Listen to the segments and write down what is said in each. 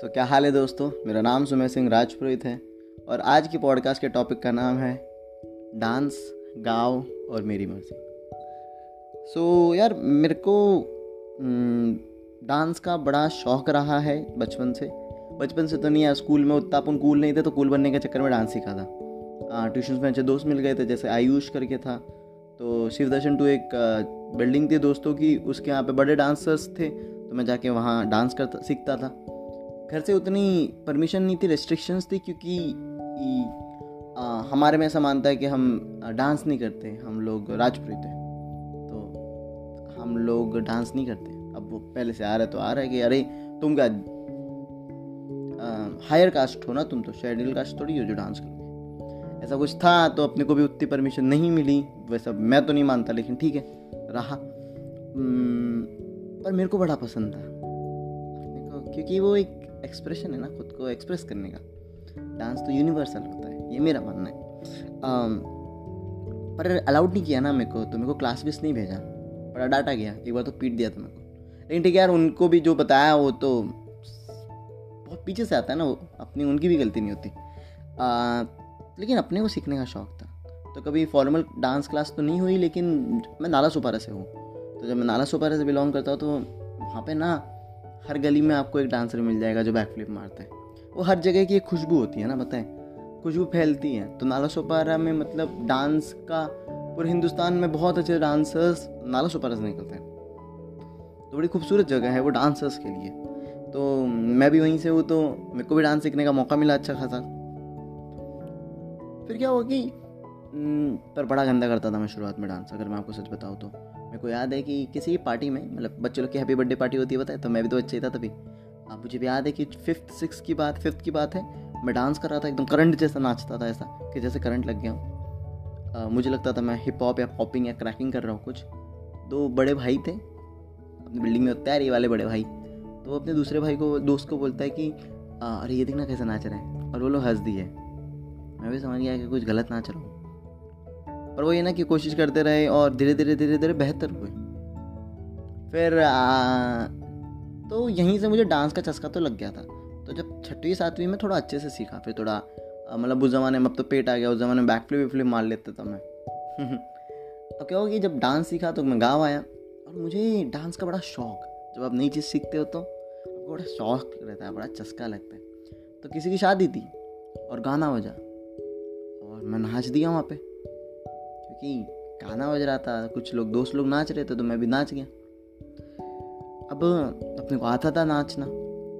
सो so, क्या हाल है दोस्तों? मेरा नाम सुमेर सिंह राजपुरोहित है और आज की पॉडकास्ट के टॉपिक का नाम है डांस गाँव और मेरी मर्ज़ी। सो so, यार मेरे को डांस का बड़ा शौक रहा है बचपन से। बचपन से तो नहीं यार स्कूल में उतना अपन कूल नहीं थे तो कूल बनने के चक्कर में डांस सीखा था। ट्यूशन में अच्छे दोस्त मिल गए थे जैसे आयुष करके था। तो शिव दर्शन टू एक बिल्डिंग थी दोस्तों की उसके यहाँ पे बड़े डांसर्स थे तो मैं जाके वहाँ डांस करता सीखता था। घर से उतनी परमिशन नहीं थी रेस्ट्रिक्शंस थी क्योंकि आ, हमारे में ऐसा मानता है कि हम डांस नहीं करते हम लोग राजपुरोहित हैं। तो हम लोग डांस नहीं करते। अब वो पहले से आ रहा है तो आ रहा है कि अरे तुम क्या हायर कास्ट हो ना तुम तो शेड्यूल कास्ट थोड़ी हो जो डांस करोगे। ऐसा कुछ था तो अपने को भी उतनी परमिशन नहीं मिली। वैसा मैं तो नहीं मानता लेकिन ठीक है रहा। पर मेरे को बड़ा पसंद था। क्योंकि वो एक एक्सप्रेशन है ना खुद को एक्सप्रेस करने का। डांस तो यूनिवर्सल होता है ये मेरा मानना है। Um, पर अलाउड नहीं किया ना मेरे को तो मेरे को क्लास भी नहीं भेजा। बड़ा डाटा गया एक बार तो पीट दिया था मेरे को। लेकिन ठीक है यार उनको भी जो बताया वो तो बहुत पीछे से आता है ना वो अपनी उनकी भी गलती नहीं होती। आ, लेकिन अपने को सीखने का शौक था। तो कभी फॉर्मल डांस क्लास तो नहीं हुई लेकिन मैं नाला सुपारा से हूँ। तो जब मैं नाला सुपारा से बिलोंग करता हूँ तो वहाँ पे ना हर गली में आपको एक डांसर मिल जाएगा जो बैक फ्लिप मारता है। वो हर जगह की एक खुशबू होती है ना, बताएँ? खुशबू फैलती है। तो नाला सोपारा में मतलब डांस का, पूरे हिंदुस्तान में बहुत अच्छे डांसर्स नाला सोपारा से निकलते हैं। तो बड़ी खूबसूरत जगह है वो डांसर्स के लिए। तो मैं भी वहीं से हूँ तो मेरे को भी डांस सीखने का मौका मिला अच्छा खासा। फिर क्या हुआ कि पर बड़ा गंदा करता था मैं शुरुआत में डांस अगर मैं आपको सच बताऊँ तो। मेरे को याद है कि किसी पार्टी में मतलब बच्चे लोग की हैप्पी बर्थडे पार्टी होती है बताए तो मैं भी तो अच्छे ही था तभी। अब मुझे भी याद है कि फिफ्थ सिक्स की बात फिफ्थ की बात है, मैं डांस कर रहा था, एकदम करंट जैसा नाचता था ऐसा, कि जैसे करंट लग गया हूँ। मुझे लगता था मैं हिप हॉप या पॉपिंग या क्रैकिंग कर रहा हूँ कुछ। दो बड़े भाई थे, अपनी बिल्डिंग में होते हैं, ये वाले बड़े भाई। तो वो अपने दूसरे भाई को, दोस्त को बोलता है कि अरे ये देखना कैसे नाच रहे हैं। और वो लोग हंस दिए। मैं भी समझ गया कि कुछ गलत नाच रहा हूँ। पर वो ये ना कि कोशिश करते रहे और धीरे धीरे धीरे धीरे बेहतर हुए। फिर आ, तो यहीं से मुझे डांस का चस्का तो लग गया था। तो जब छठवीं सातवीं में थोड़ा अच्छे से सीखा फिर थोड़ा मतलब उस ज़माने में अब तो पेट आ गया उस ज़माने में बैक फ्लिप फ्लिप मार लेता था मैं। तो क्या होगी जब डांस सीखा तो मैं गाँव आया और मुझे डांस का बड़ा शौक जब आप नई चीज़ सीखते हो तो आपको बड़ा शौक रहता है बड़ा चस्का लगता है। तो किसी की शादी थी और गाना बजा और मैं नाच दिया वहाँ पे। क्योंकि गाना बज रहा था, कुछ लोग, दोस्त लोग नाच रहे थे तो मैं भी नाच गया। अब अपने को आता था नाचना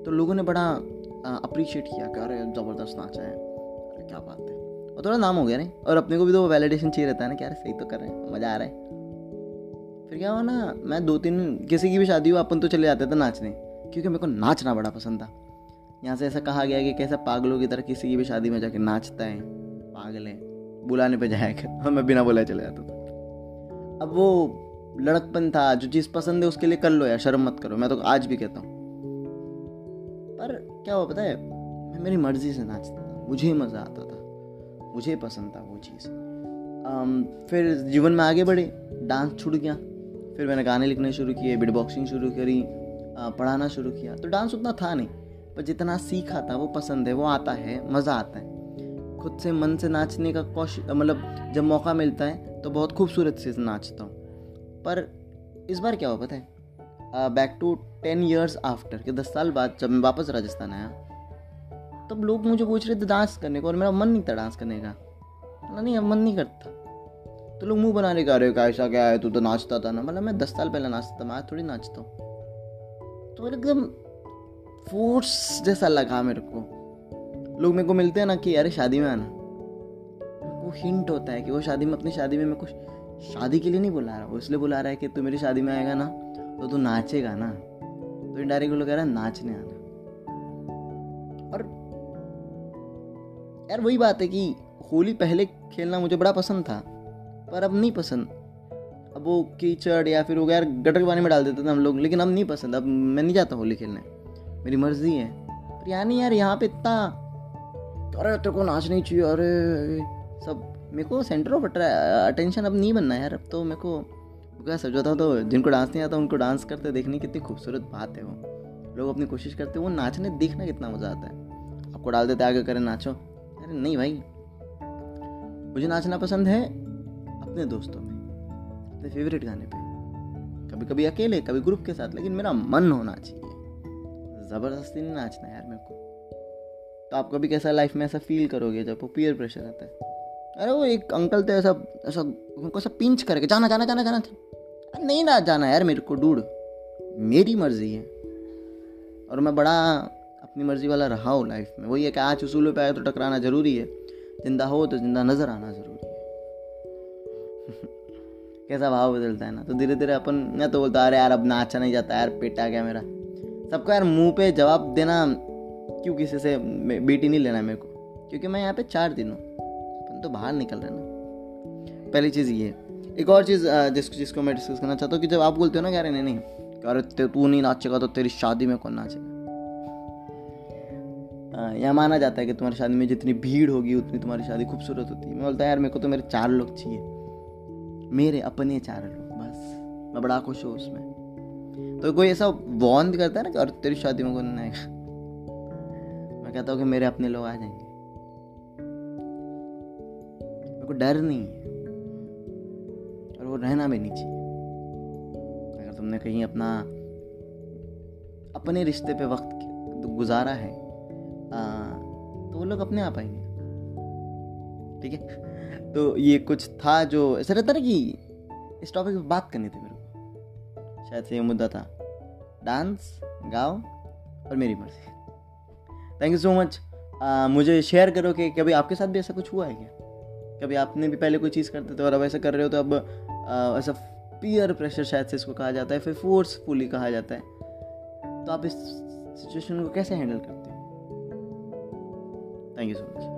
तो लोगों ने बड़ा अप्रिशिएट किया कि अरे, ज़बरदस्त नाचा है। अरे, क्या बात है। और थोड़ा नाम हो गया नहीं और अपने को भी तो वैलिडेशन चाहिए रहता है ना कि यार, सही तो कर रहे हैं, मज़ा आ रहा है। फिर क्या हुआ ना, मैं दो तीन, किसी की भी शादी हुआ अपन तो चले जाते थे नाचने। क्योंकि मेरे को नाचना बड़ा पसंद था। यहाँ से ऐसा कहा गया कि कैसे पागलों की तरह किसी की भी शादी में जाके नाचता है। पागल है। बुलाने पे जाएगा और मैं बिना बुलाए चले जाता था। अब वो लड़कपन था, जो चीज़ पसंद है उसके लिए कर लो यार, शर्म मत करो, मैं तो आज भी कहता हूँ। पर क्या हुआ पता है, मैं मेरी मर्ज़ी से नाचता था, मुझे मज़ा आता था, मुझे पसंद था वो चीज़। फिर जीवन में आगे बढ़े, डांस छूट गया, फिर मैंने गाने लिखने शुरू किए बिट बॉक्सिंग शुरू करी पढ़ाना शुरू किया तो डांस उतना था नहीं, पर जितना सीखा था, वो पसंद है, वो आता है, मज़ा आता है। खुद से मन से नाचने का कोशिश मतलब जब मौका मिलता है तो बहुत खूबसूरत से नाचता हूँ। पर इस बार क्या हुआ पता है? Back to ten years after कि दस साल बाद जब मैं वापस राजस्थान आया, तब लोग मुझे पूछ रहे थे डांस करने को, और मेरा मन नहीं था डांस करने का। नहीं, अब मन नहीं करता। तो लोग मुँह बनाने का रहे ऐसा क्या है? तू तो नाचता था ना। मतलब मैं दस साल पहले नाचता था, मैं थोड़ी नाचता हूँ। तो एकदम फोर्स जैसा लगा मेरे को। लोग मेरे को मिलते हैं ना कि अरे शादी में आना। वो हिंट होता है कि वो शादी में, अपनी शादी में मैं कुछ शादी के लिए नहीं बुला रहा वो इसलिए बुला रहा है कि तू मेरी शादी में आएगा ना तो तू नाचेगा ना। तो इनडायरेक्ट लोग कह रहा है, नाचने आना। और यार वही बात है कि होली पहले खेलना मुझे बड़ा पसंद था, पर अब नहीं पसंद। अब वो कीचड़ या फिर वो यार गटर के पानी में डाल देते थे हम लोग, लेकिन अब नहीं पसंद। अब मैं नहीं जाता होली खेलने। मेरी मर्ज़ी है। पर यानी यार, यहाँ पे इतना अरे तेरे को नाच नहीं चाहिए, अरे सब, मेरे को सेंटर ऑफ़ अटेंशन अब नहीं बनना यार, अब तो मेरे को क्या समझाता तो जिनको डांस नहीं आता, उनको डांस करते देखने कितनी खूबसूरत बात है वो। लोग अपनी कोशिश करते हैं, वो नाचने, देखना कितना मज़ा आता है। आपको डाल देते आगे करें, नाचो। अरे नहीं भाई। मुझे नाचना पसंद है अपने दोस्तों में, अपने फेवरेट गाने पे। कभी कभी अकेले, कभी ग्रुप के साथ, लेकिन मेरा मन होना चाहिए। ज़बरदस्ती नहीं नाचना तो आप कभी कैसा लाइफ में ऐसा फील करोगे जब वो पीयर प्रेशर आता है? अरे वो एक अंकल थे ऐसा ऐसा, उनको ऐसा पिंच करके, जाना जाना जाना जाना था। नहीं ना, जाना यार मेरे को डूड मेरी मर्ज़ी है। और मैं बड़ा अपनी मर्ज़ी वाला रहा हूँ लाइफ में। वही है कि आज उसूलों पे आए तो टकराना ज़रूरी है। ज़िंदा हो तो ज़िंदा नज़र आना ज़रूरी है। कैसा भाव बदलता है ना। तो धीरे धीरे अपन, मैं तो बोलता अरे यार, अब ना नाचा नहीं जाता यार, पेट आ गया मेरा। सबको यार मुँह पे जवाब देना क्यों किसी से बेटी नहीं लेना है मेरे को? क्योंकि मैं यहाँ पे चार दिन हूँ। अपन तो बाहर निकल रहे ना। पहली चीज़ ये। एक और चीज़ जिस, जिसको मैं डिस्कस करना चाहता हूँ कि जब आप बोलते हो ना, यार, नहीं नहीं अरे तू नहीं नाचेगा तो तेरी शादी में कौन नाचेगा? यह माना जाता है कि तुम्हारी शादी में जितनी भीड़ होगी, उतनी तुम्हारी शादी खूबसूरत होती है। मैं बोलता यार, मेरे को तो मेरे चार लोग चाहिए। मेरे अपने चार लोग, बस। मैं बड़ा खुश हूँ उसमें। तो कोई ऐसा वॉन्द करता है ना कि, और तेरी शादी में कौन आएगा मैं कहता हूँ कि मेरे अपने लोग आ जाएँगे। मेरे को डर नहीं है। और वो रहना भी नहीं चाहिए। अगर तुमने कहीं अपना अपने रिश्ते पे वक्त गुजारा है आ, तो वो लोग अपने आप आएँगे। ठीक है? तो ये कुछ था जो ऐसा रहता ना कि इस टॉपिक पे बात करनी थी मेरे को। शायद से ये मुद्दा था। डांस गाओ और मेरी मर्ज़ी। थैंक यू सो मच मुझे शेयर करो कि कभी आपके साथ भी ऐसा कुछ हुआ है क्या? कभी आपने भी पहले कोई चीज़ करते थे और अब ऐसा कर रहे हो तो अब आ, ऐसा पीयर प्रेशर शायद से इसको कहा जाता है फिर फोर्सफुली कहा जाता है। तो आप इस सिचुएशन को कैसे हैंडल करते हो? Thank you so much.